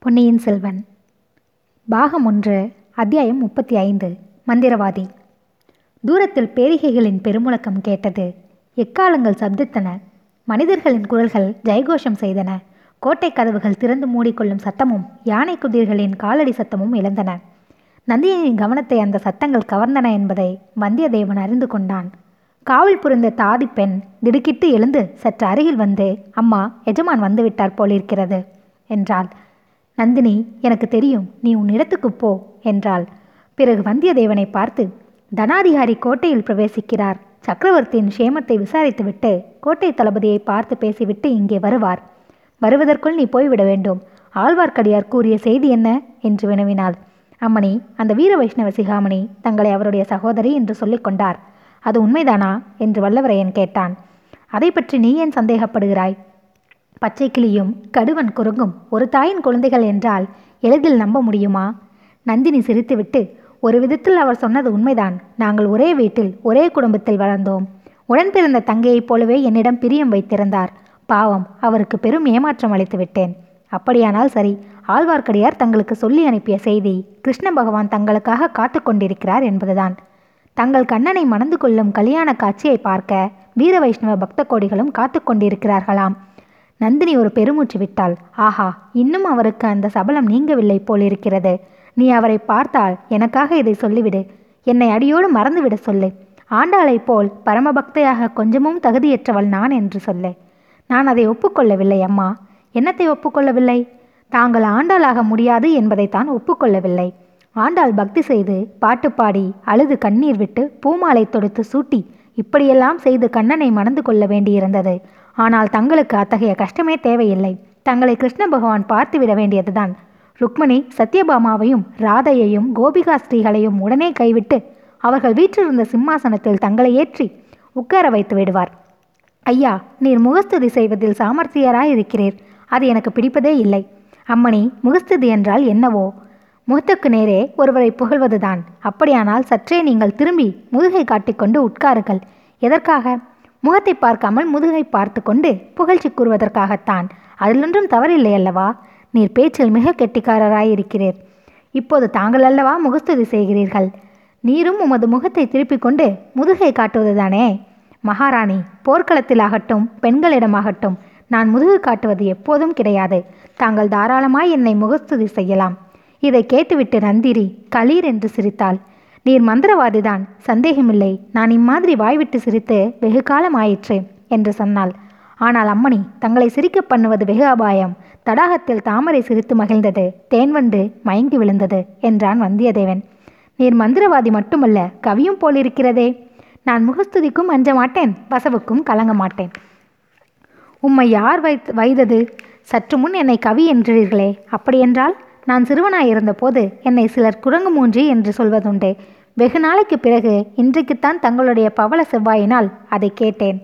பொன்னியின் செல்வன். பாகம் ஒன்று அத்தியாயம் முப்பத்தி ஐந்து மந்திரவாதி. தூரத்தில் பேரிகைகளின் பெருமுழக்கம் கேட்டது. எக்காலங்கள் சப்தித்தன. மனிதர்களின் குரல்கள் ஜெயகோஷம் செய்தன. கோட்டை கதவுகள் திறந்து மூடிக்கொள்ளும் சத்தமும் யானை குதிர்களின் காலடி சத்தமும் இழந்தன. நந்தியனின் கவனத்தை அந்த சத்தங்கள் கவர்ந்தன என்பதை வந்தியத்தேவன் அறிந்து கொண்டான். காவல் புரிந்த தாதி பெண் திடுக்கிட்டு எழுந்து சற்று அருகில் வந்து அம்மா எஜமான் வந்துவிட்டார் போலிருக்கிறது என்றாள். நந்தினி எனக்கு தெரியும் நீ உன் இடத்துக்கு போ என்றாள். பிறகு வந்தியத்தேவனை பார்த்து தனாதிகாரி கோட்டையில் பிரவேசிக்கிறார். சக்கரவர்த்தியின் சேமத்தை விசாரித்துவிட்டு கோட்டை தளபதியை பார்த்து பேசிவிட்டு இங்கே வருவார். வருவதற்குள் நீ போய்விட வேண்டும். ஆழ்வார்க்கடியார் கூறிய செய்தி என்ன? என்று வினவினாள். அம்மணி அந்த வீர வைஷ்ணவ சிகாமணி தங்களை அவருடைய சகோதரி என்று சொல்லிக் கொண்டார். அது உண்மைதானா? என்று வல்லவரையன் கேட்டான். அதை பற்றி நீ ஏன் சந்தேகப்படுகிறாய்? பச்சை கிளியும் கடுவன் குரங்கும் ஒரு தாயின் குழந்தைகள் என்றால் எளிதில் நம்ப முடியுமா? நந்தினி சிரித்துவிட்டு ஒரு விதத்தில் அவர் சொன்னது உண்மைதான். நாங்கள் ஒரே வீட்டில் ஒரே குடும்பத்தில் வளர்ந்தோம். உடன் பிறந்த தங்கையைப் போலவே என்னிடம் பிரியம் வைத்திருந்தார். பாவம் அவருக்கு பெரும் ஏமாற்றம் அளித்து விட்டேன். அப்படியானால் சரி ஆழ்வார்க்கடியார் தங்களுக்கு சொல்லி அனுப்பிய செய்தி கிருஷ்ண பகவான் தங்களுக்காக காத்து கொண்டிருக்கிறார் என்பதுதான். தங்கள் கண்ணனை மணந்து கொள்ளும் கல்யாண காட்சியை பார்க்க வீர வைஷ்ணவ பக்த கோடிகளும் காத்து கொண்டிருக்கிறார்களாம். நந்தினி ஒரு பெருமூச்சு விட்டாள். ஆஹா இன்னும் அவருக்கு அந்த சபலம் நீங்கவில்லை போலிருக்கிறது. நீ அவரை பார்த்தால் எனக்காக இதை சொல்லிவிடு. என்னை அடியோடு மறந்துவிட சொல்லு. ஆண்டாளைப் போல் பரமபக்தையாக கொஞ்சமும் தகுதியற்றவள் நான் என்று சொல்லு. நான் அதை ஒப்புக்கொள்ளவில்லை அம்மா. என்னத்தை ஒப்புக்கொள்ளவில்லை? தாங்கள் ஆண்டாளாக முடியாது என்பதைத்தான் ஒப்புக்கொள்ளவில்லை. ஆண்டாள் பக்தி செய்து பாட்டு பாடி அழுது கண்ணீர் விட்டு பூமாலை தொடுத்து சூட்டி இப்படியெல்லாம் செய்து கண்ணனை மணந்து கொள்ள வேண்டியிருந்தது. ஆனால் தங்களுக்கு அத்தகைய கஷ்டமே தேவையில்லை. தங்களை கிருஷ்ண பகவான் பார்த்து விட வேண்டியதுதான். ருக்மணி சத்யபாமாவையும் ராதையையும் கோபிகா ஸ்ரீகளையும் உடனே கைவிட்டு அவர்கள் வீற்றிருந்த சிம்மாசனத்தில் தங்களை ஏற்றி உட்கார வைத்து விடுவார். ஐயா நீர் முகஸ்துதி செய்வதில் சாமர்த்தியராயிருக்கிறீர். அது எனக்கு பிடிப்பதே இல்லை. அம்மணி முகஸ்துதி என்றால் என்னவோ? முகத்துக்கு நேரே ஒருவரை புகழ்வதுதான். அப்படியானால் சற்றே நீங்கள் திரும்பி முதுகை காட்டிக்கொண்டு உட்காருங்கள். எதற்காக? முகத்தை பார்க்காமல் முதுகை பார்த்து கொண்டு புகழ்ச்சி கூறுவதற்காகத்தான். அதிலொன்றும் தவறில்லை அல்லவா? நீர் பேச்சில் மிக கெட்டிக்காரராயிருக்கிறீர். இப்போது தாங்கள் அல்லவா முகஸ்துதி செய்கிறீர்கள்? நீரும் உமது முகத்தை திருப்பிக் கொண்டு முதுகை காட்டுவதுதானே? மகாராணி போர்க்களத்திலாகட்டும் பெண்களிடமாகட்டும் நான் முதுகு காட்டுவது எப்போதும் கிடையாது. தாங்கள் தாராளமாய் என்னை முகஸ்துதி செய்யலாம். இதை கேட்டுவிட்டு நந்திரி களீர் என்று சிரித்தாள். நீர் மந்திரவாதிதான். சந்தேகமில்லை. நான் இம்மாதிரி வாய்விட்டு சிரித்து வெகு காலம் ஆயிற்று என்று சொன்னாள். ஆனால் அம்மணி தங்களை சிரிக்க பண்ணுவது வெகு அபாயம். தடாகத்தில் தாமரை சிரித்து மகிழ்ந்தது. தேன்வண்டு மயங்கி விழுந்தது என்றான் வந்தியத்தேவன். நீர் மந்திரவாதி மட்டுமல்ல கவியும் போலிருக்கிறதே. நான் முகஸ்துதிக்கும் அஞ்ச மாட்டேன் வசவுக்கும் கலங்க மாட்டேன். உம்மை யார் வை வைத்தது? சற்று முன் என்னை கவி என்றீர்களே. அப்படியென்றால் நான் சிறுவனாயிருந்த போது என்னை சிலர் குரங்கு மூஞ்சி என்று சொல்வதுண்டு. வெகு நாளைக்கு பிறகு இன்றைக்குத்தான் தங்களுடைய பவள செவ்வாயினால் அதை கேட்டேன்.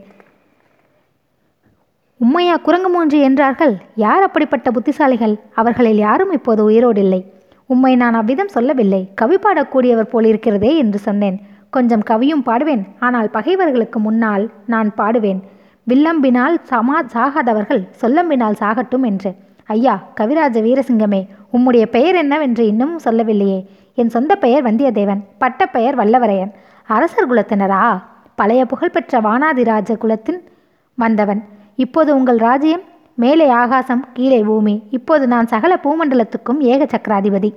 உம்மையா குரங்கு மூன்று என்றார்கள். யார் அப்படிப்பட்ட புத்திசாலிகள்? அவர்களில் யாரும் இப்போது உயிரோடில்லை. உம்மை நான் அவ்விதம் சொல்லவில்லை. கவி பாடக்கூடியவர் போலிருக்கிறதே என்று சொன்னேன். கொஞ்சம் கவியும் பாடுவேன். ஆனால் பகைவர்களுக்கு முன்னால் நான் பாடுவேன். வில்லம்பினால் சமா சாகாதவர்கள் சொல்லம்பினால் சாகட்டும் என்று. ஐயா கவிராஜ வீரசிங்கமே உம்முடைய பெயர் என்னவென்று இன்னமும் சொல்லவில்லையே. என் சொந்த பெயர் வந்தியத்தேவன் பட்டப்பெயர் வல்லவரையன். அரசர் குலத்தினரா? பழைய புகழ்பெற்ற வானாதிராஜ குலத்தின் வந்தவன். இப்போது உங்கள் ராஜ்யம் மேலே ஆகாசம் கீழே பூமி. இப்போது நான் சகல பூமண்டலத்துக்கும் ஏக சக்கராதிபதி.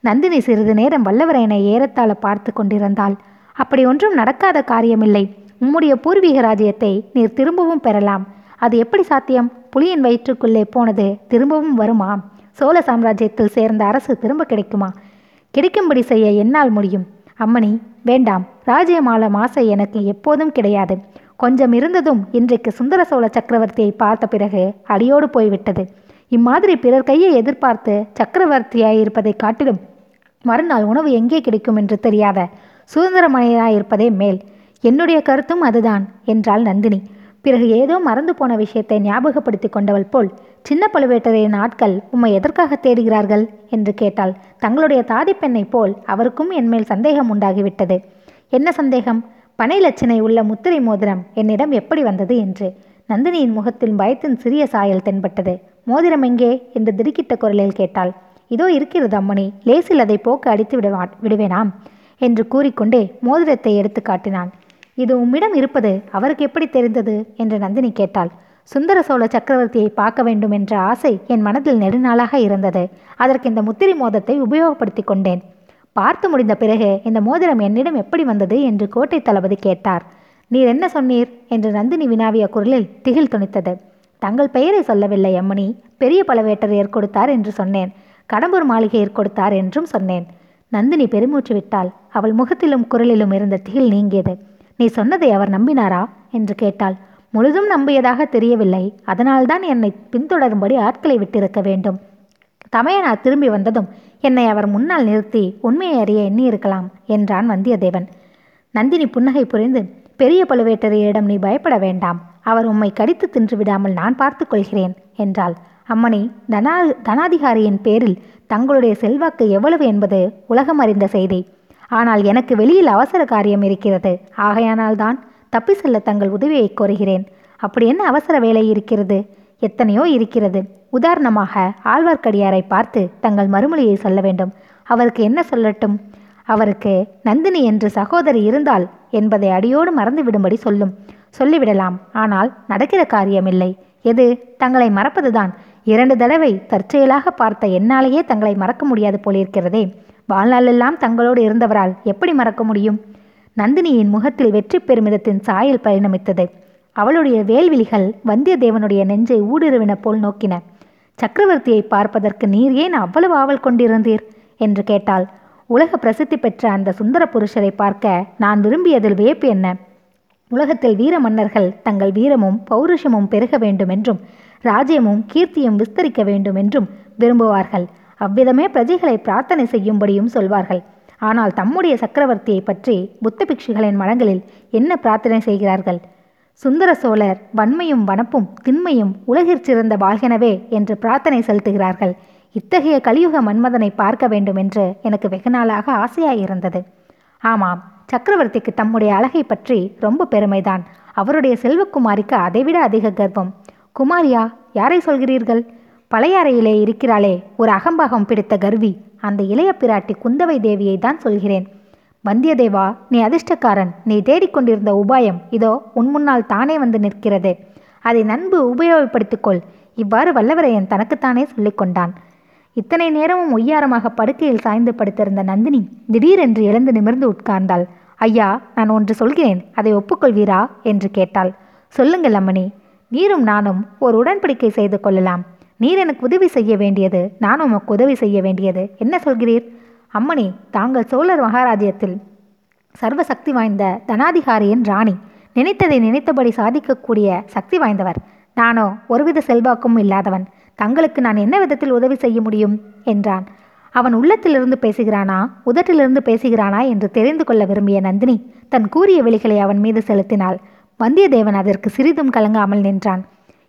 நந்தினி சிறிது நேரம் வல்லவரையனை ஏறத்தாழ பார்த்து கொண்டிருந்தாள். அப்படி ஒன்றும் நடக்காத காரியமில்லை. உம்முடைய பூர்வீக ராஜ்யத்தை நீர் திரும்பவும் பெறலாம். அது எப்படி சாத்தியம்? புலியின் வயிற்றுக்குள்ளே போனது திரும்பவும் வருமா? சோழ சாம்ராஜ்யத்தில் சேர்ந்த அரசு திரும்ப கிடைக்குமா? கிடைக்கும்படி செய்ய என்னால் முடியும். அம்மணி வேண்டாம். ராஜ்யமால மாசை எனக்கு எப்போதும் கிடையாது. கொஞ்சம் இருந்ததும் இன்றைக்கு சுந்தர சோழ சக்கரவர்த்தியை பார்த்த பிறகு அடியோடு போய்விட்டது. இம்மாதிரி பிறர் கையை எதிர்பார்த்து சக்கரவர்த்தியாயிருப்பதை காட்டிலும் மறுநாள் உணவு எங்கே கிடைக்கும் என்று தெரியாத சுதந்திரமனையாயிருப்பதே மேல். என்னுடைய கருத்தும் அதுதான் என்றாள் நந்தினி. பிறகு ஏதோ மறந்து போன விஷயத்தை ஞாபகப்படுத்தி கொண்டவள் போல் சின்ன பழுவேட்டரையின் ஆட்கள் உம்மை எதற்காக தேடுகிறார்கள்? என்று கேட்டாள். தங்களுடைய தாதி பெண்ணைப் போல் அவருக்கும் என்மேல் சந்தேகம் உண்டாகிவிட்டது. என்ன சந்தேகம்? பனை லட்சணை உள்ள முத்திரை மோதிரம் என்னிடம் எப்படி வந்தது என்று. நந்தினியின் முகத்தில் பயத்தின் சிறிய சாயல் தென்பட்டது. மோதிரம் எங்கே? என்று திடுக்கிட்ட குரலில் கேட்டாள். இதோ இருக்கிறது அம்மணி. லேசில் அதை போக்க அடித்து விடுவா விடுவேனாம் என்று கூறிக்கொண்டே மோதிரத்தை எடுத்து காட்டினான். இது உம்மிடம் இருப்பது அவருக்கு எப்படி தெரிந்தது? என்று நந்தினி கேட்டாள். சுந்தர சோழ சக்கரவர்த்தியை பார்க்க வேண்டும் என்ற ஆசை என் மனதில் நெடுநாளாக இருந்தது. அதற்கு இந்த முத்திரை மோதத்தை உபயோகப்படுத்தி கொண்டேன். பார்த்து முடிந்த பிறகு இந்த மோதிரம் என்னிடம் எப்படி வந்தது என்று கோட்டை தளபதி கேட்டார். நீர் என்ன சொன்னீர்? என்று நந்தினி வினாவிய குரலில் திகில் துணித்தது. தங்கள் பெயரை சொல்லவில்லை அம்மணி. பெரிய பழவேட்டரையர் கொடுத்தார் என்று சொன்னேன். கடம்பூர் மாளிகையர் கொடுத்தார் என்றும் சொன்னேன். நந்தினி பெருமூச்சு விட்டாள். அவள் முகத்திலும் குரலிலும் இருந்த திகில் நீங்கியது. நீ சொன்னதை அவர் நம்பினாரா? என்று கேட்டாள். முழுதும் நம்பியதாக தெரியவில்லை. அதனால்தான் என்னை பின்தொடரும்படி ஆட்களை விட்டிருக்க வேண்டும். தமையனார் திரும்பி வந்ததும் என்னை அவர் முன்னால் நிறுத்தி உண்மையை அறிய எண்ணியிருக்கலாம் என்றான் வந்தியத்தேவன். நந்தினி புன்னகை புரிந்து பெரிய பழுவேட்டரையரிடம் நீ பயப்பட வேண்டாம். அவர் உம்மை கடித்து தின்று விடாமல் நான் பார்த்து கொள்கிறேன் என்றாள். அம்மணி தனா தனாதிகாரியின் பேரில் தங்களுடைய செல்வாக்கு எவ்வளவு என்பது உலகம் அறிந்த செய்தி. ஆனால் எனக்கு வெளியில் அவசர காரியம் இருக்கிறது. ஆகையானால்தான் தப்பி செல்ல தங்கள் உதவியை கோருகிறேன். அப்படி என்ன அவசர வேலை இருக்கிறது? எத்தனையோ இருக்கிறது. உதாரணமாக ஆழ்வார்க்கடியாரை பார்த்து தங்கள் மறுமொழியை சொல்ல வேண்டும். அவருக்கு என்ன சொல்லட்டும்? அவருக்கு நந்தினி என்று சகோதரி இருந்தால் என்பதை அடியோடு மறந்துவிடும்படி சொல்லும். சொல்லிவிடலாம். ஆனால் நடக்கிற காரியமில்லை எது? தங்களை மறப்பதுதான். இரண்டு தடவை தற்செயலாக பார்த்த என்னாலேயே தங்களை மறக்க முடியாது போலிருக்கிறதே. வாழ்நாளெல்லாம் தங்களோடு இருந்தவரால் எப்படி மறக்க முடியும்? நந்தினியின் முகத்தில் வெற்றி பெருமிதத்தின் சாயல் பரிணமித்தது. அவளுடைய வேல்விழிகள் வந்தியத்தேவனுடைய நெஞ்சை ஊடுருவின போல் நோக்கின. சக்கரவர்த்தியை பார்ப்பதற்கு நீர் ஏன் அவ்வளவு ஆவல் கொண்டிருந்தீர்? என்று கேட்டாள். உலக பிரசித்தி பெற்ற அந்த சுந்தர புருஷரை பார்க்க நான் விரும்பியதில் வியப்பு என்ன? உலகத்தில் வீர மன்னர்கள் தங்கள் வீரமும் பௌருஷமும் பெருக வேண்டும் என்றும் ராஜ்யமும் கீர்த்தியும் விஸ்தரிக்க வேண்டும் என்றும் விரும்புவார்கள். அவ்விதமே பிரஜைகளை பிரார்த்தனை செய்யும்படியும் சொல்வார்கள். ஆனால் தம்முடைய சக்கரவர்த்தியை பற்றி புத்த பிக்ஷுகளின் மனங்களில் என்ன பிரார்த்தனை செய்கிறார்கள்? சுந்தர சோழர் வன்மையும் வனப்பும் திண்மையும் உலகிற் சிறந்த வாழ்கெனவே என்று பிரார்த்தனை செலுத்துகிறார்கள். இத்தகைய கலியுக மன்மதனை பார்க்க வேண்டும் என்று எனக்கு வெகுநாளாக ஆசையாயிருந்தது. ஆமாம் சக்கரவர்த்திக்கு தம்முடைய அழகை பற்றி ரொம்ப பெருமைதான். அவருடைய செல்வக்குமாரிக்கு அதைவிட அதிக கர்வம். குமாரியா யாரை சொல்கிறீர்கள்? பழையாறையிலே இருக்கிறாளே ஒரு அகம்பாகம் பிடித்த கர்வி. அந்த இளைய பிராட்டி குந்தவை தேவியை தான் சொல்கிறேன். வந்தியத்தேவா நீ அதிர்ஷ்டக்காரன். நீ தேடிக்கொண்டிருந்த உபாயம் இதோ உன் முன்னால் தானே வந்து நிற்கிறது. அதை நன்பு உபயோகப்படுத்திக்கொள் இவ்வாறு வல்லவரையன் தனக்குத்தானே சொல்லிக்கொண்டான் இத்தனை நேரமும் ஒய்யாரமாக படுக்கையில் சாய்ந்து படுத்திருந்த நந்தினி திடீரென்று எழுந்து நிமிர்ந்து உட்கார்ந்தாள். ஐயா நான் ஒன்று சொல்கிறேன். அதை ஒப்புக்கொள்வீரா? என்று கேட்டாள். சொல்லுங்கள் அம்மணி. நீரும் நானும் ஒரு உடன்படிக்கை செய்து கொள்ளலாம். நீர் எனக்கு உதவி செய்ய வேண்டியது நான் உமக்கு உதவி செய்ய வேண்டியது. என்ன சொல்கிறீர்? அம்மணி தாங்கள் சோழர் மகாராஜ்யத்தில் சர்வ சக்தி வாய்ந்த தனாதிகாரியின் ராணி. நினைத்ததை நினைத்தபடி சாதிக்கக்கூடிய சக்தி வாய்ந்தவர். நானோ ஒருவித செல்வாக்கும் இல்லாதவன். தங்களுக்கு நான் என்ன விதத்தில் உதவி செய்ய முடியும்? என்றான். அவன் உள்ளத்திலிருந்து பேசுகிறானா உதட்டிலிருந்து பேசுகிறானா என்று தெரிந்து கொள்ள விரும்பிய நந்தினி தன் கூறிய விழிகளை அவன் மீது செலுத்தினாள். வந்தியத்தேவன் அதற்கு சிறிதும் கலங்காமல் நின்றான்.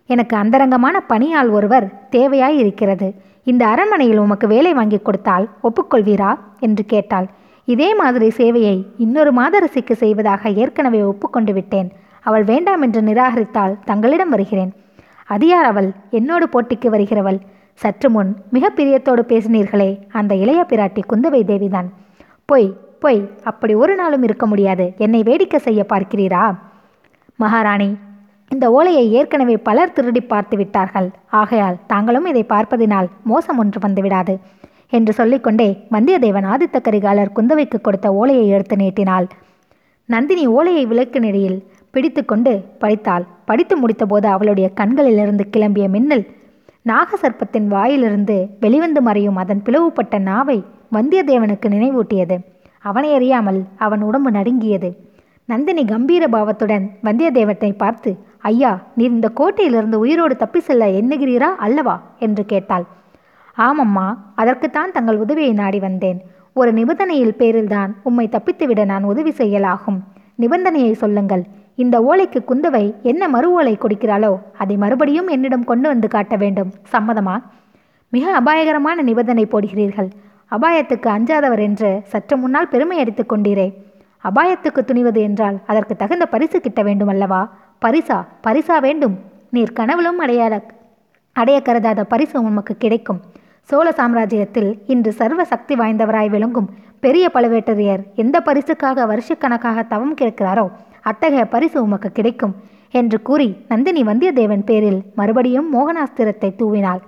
எனக்கு அந்தரங்கமான பணியாள் ஒருவர் தேவையாய் இருக்கிறது இந்த அரண்மனையில் உமக்கு வேலை வாங்கி கொடுத்தால் ஒப்புக்கொள்வீரா? என்று கேட்டாள். இதே மாதிரி சேவையை இன்னொரு மாதரசிக்கு செய்வதாக ஏற்கனவே ஒப்புக்கொண்டு விட்டேன். அவள் வேண்டாம் என்று நிராகரித்தால் தங்களிடம் வருகிறேன். அது யார் அவள்? என்னோடு போட்டிக்கு வருகிறவள். சற்று முன் மிக பிரியத்தோடு பேசினீர்களே அந்த இளைய பிராட்டி குந்தவை தேவிதான். பொய் பொய் அப்படி ஒரு நாளும் இருக்க முடியாது. என்னை வேடிக்கை செய்ய பார்க்கிறீரா? மகாராணி இந்த ஓலையை ஏற்கனவே பலர் திருடி பார்த்து விட்டார்கள். ஆகையால் தாங்களும் இதை பார்ப்பதினால் மோசம் ஒன்று வந்துவிடாது என்று சொல்லிக்கொண்டே வந்தியத்தேவன் ஆதித்த கரிகாலர் குந்தவைக்கு கொடுத்த ஓலையை எடுத்து நீட்டினாள். நந்தினி ஓலையை விளக்கு நெறியில் பிடித்துக்கொண்டு படித்தாள் படித்து முடித்தபோது அவளுடைய கண்களிலிருந்து கிளம்பிய மின்னல் நாகசர்ப்பத்தின் வாயிலிருந்து வெளிவந்து மறையும் அதன் பிளவுபட்ட நாவை வந்தியத்தேவனுக்கு நினைவூட்டியது. அவனை அறியாமல் அவன் உடம்பு நடுங்கியது. நந்தினி கம்பீர பாவத்துடன் வந்தியத்தேவனை பார்த்து ஐயா நீர் இந்த கோட்டையிலிருந்து உயிரோடு தப்பி செல்ல எண்ணுகிறீரா அல்லவா? என்று கேட்டாள். ஆமம்மா அதற்குத்தான் தங்கள் உதவியை நாடி வந்தேன். ஒரு நிபந்தனையில் பேரில்தான் உம்மை தப்பித்துவிட நான் உதவி செய்யலாகும். நிபந்தனையை சொல்லுங்கள். இந்த ஓலைக்கு குந்தவை என்ன மறு ஓலை கொடுக்கிறாளோ அதை மறுபடியும் என்னிடம் கொண்டு வந்து காட்ட வேண்டும். சம்மதமா? மிக அபாயகரமான நிபந்தனை போடுகிறீர்கள். அபாயத்துக்கு அஞ்சாதவர் என்று சற்று முன்னால் பெருமை அடித்துக் கொண்டீரே. அபாயத்துக்கு துணிவது என்றால் அதற்கு தகுந்த பரிசு கிட்ட வேண்டும் அல்லவா பரிசா? பரிசா வேண்டும். நீர் கனவிலும் அடையாள அடைய கருதாத பரிசு உமக்கு கிடைக்கும். சோழ சாம்ராஜ்யத்தில் இன்று சர்வ சக்தி வாய்ந்தவராய் விளங்கும் பெரிய பழுவேட்டரையர் எந்த பரிசுக்காக வருஷக்கணக்காக தவம் கேட்கிறாரோ அத்தகைய பரிசு உமக்கு கிடைக்கும் என்று கூறி நந்தினி வந்தியத்தேவன் பேரில் மறுபடியும் மோகனாஸ்திரத்தை தூவினாள்.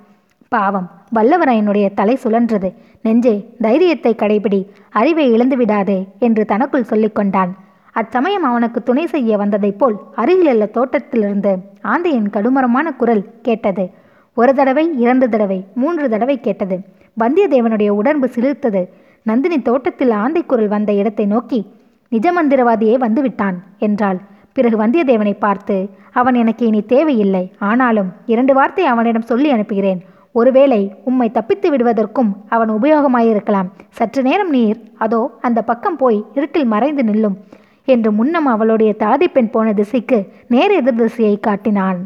பாவம். வல்லவராயனுடைய தலை சுழன்றது. நெஞ்சே தைரியத்தை கடைபிடி அறிவை இழந்து விடாதே என்று தனக்குள் சொல்லிக்கொண்டான் அச்சமயம் அவனுக்கு துணை செய்ய வந்ததைப் போல் அருகிலுள்ள தோட்டத்திலிருந்து ஆந்தையின் கடுமரமான குரல் கேட்டது. ஒரு தடவை இரண்டு தடவை மூன்று தடவை கேட்டது. வந்தியத்தேவனுடைய உடம்பு சிலிர்த்தது. நந்தினி தோட்டத்தில் ஆந்தை குரல் வந்த இடத்தை நோக்கி நிஜ மந்திரவாதியே வந்துவிட்டான் என்றாள். பிறகு வந்தியத்தேவனை பார்த்து அவன் எனக்கு இனி தேவையில்லை. ஆனாலும் இரண்டு வார்த்தை அவனிடம் சொல்லி அனுப்புகிறேன். ஒருவேளை உம்மை தப்பித்து விடுவதற்கும் அவன் உபயோகமாயிருக்கலாம். சற்று நேரம் நீர் அதோ அந்த பக்கம் போய் இருட்டில் மறைந்து நில்லும் என்று முன்னம் அவளுடைய தாதி பெண் போன திசைக்கு நேர் எதிர் திசையை காட்டினான்.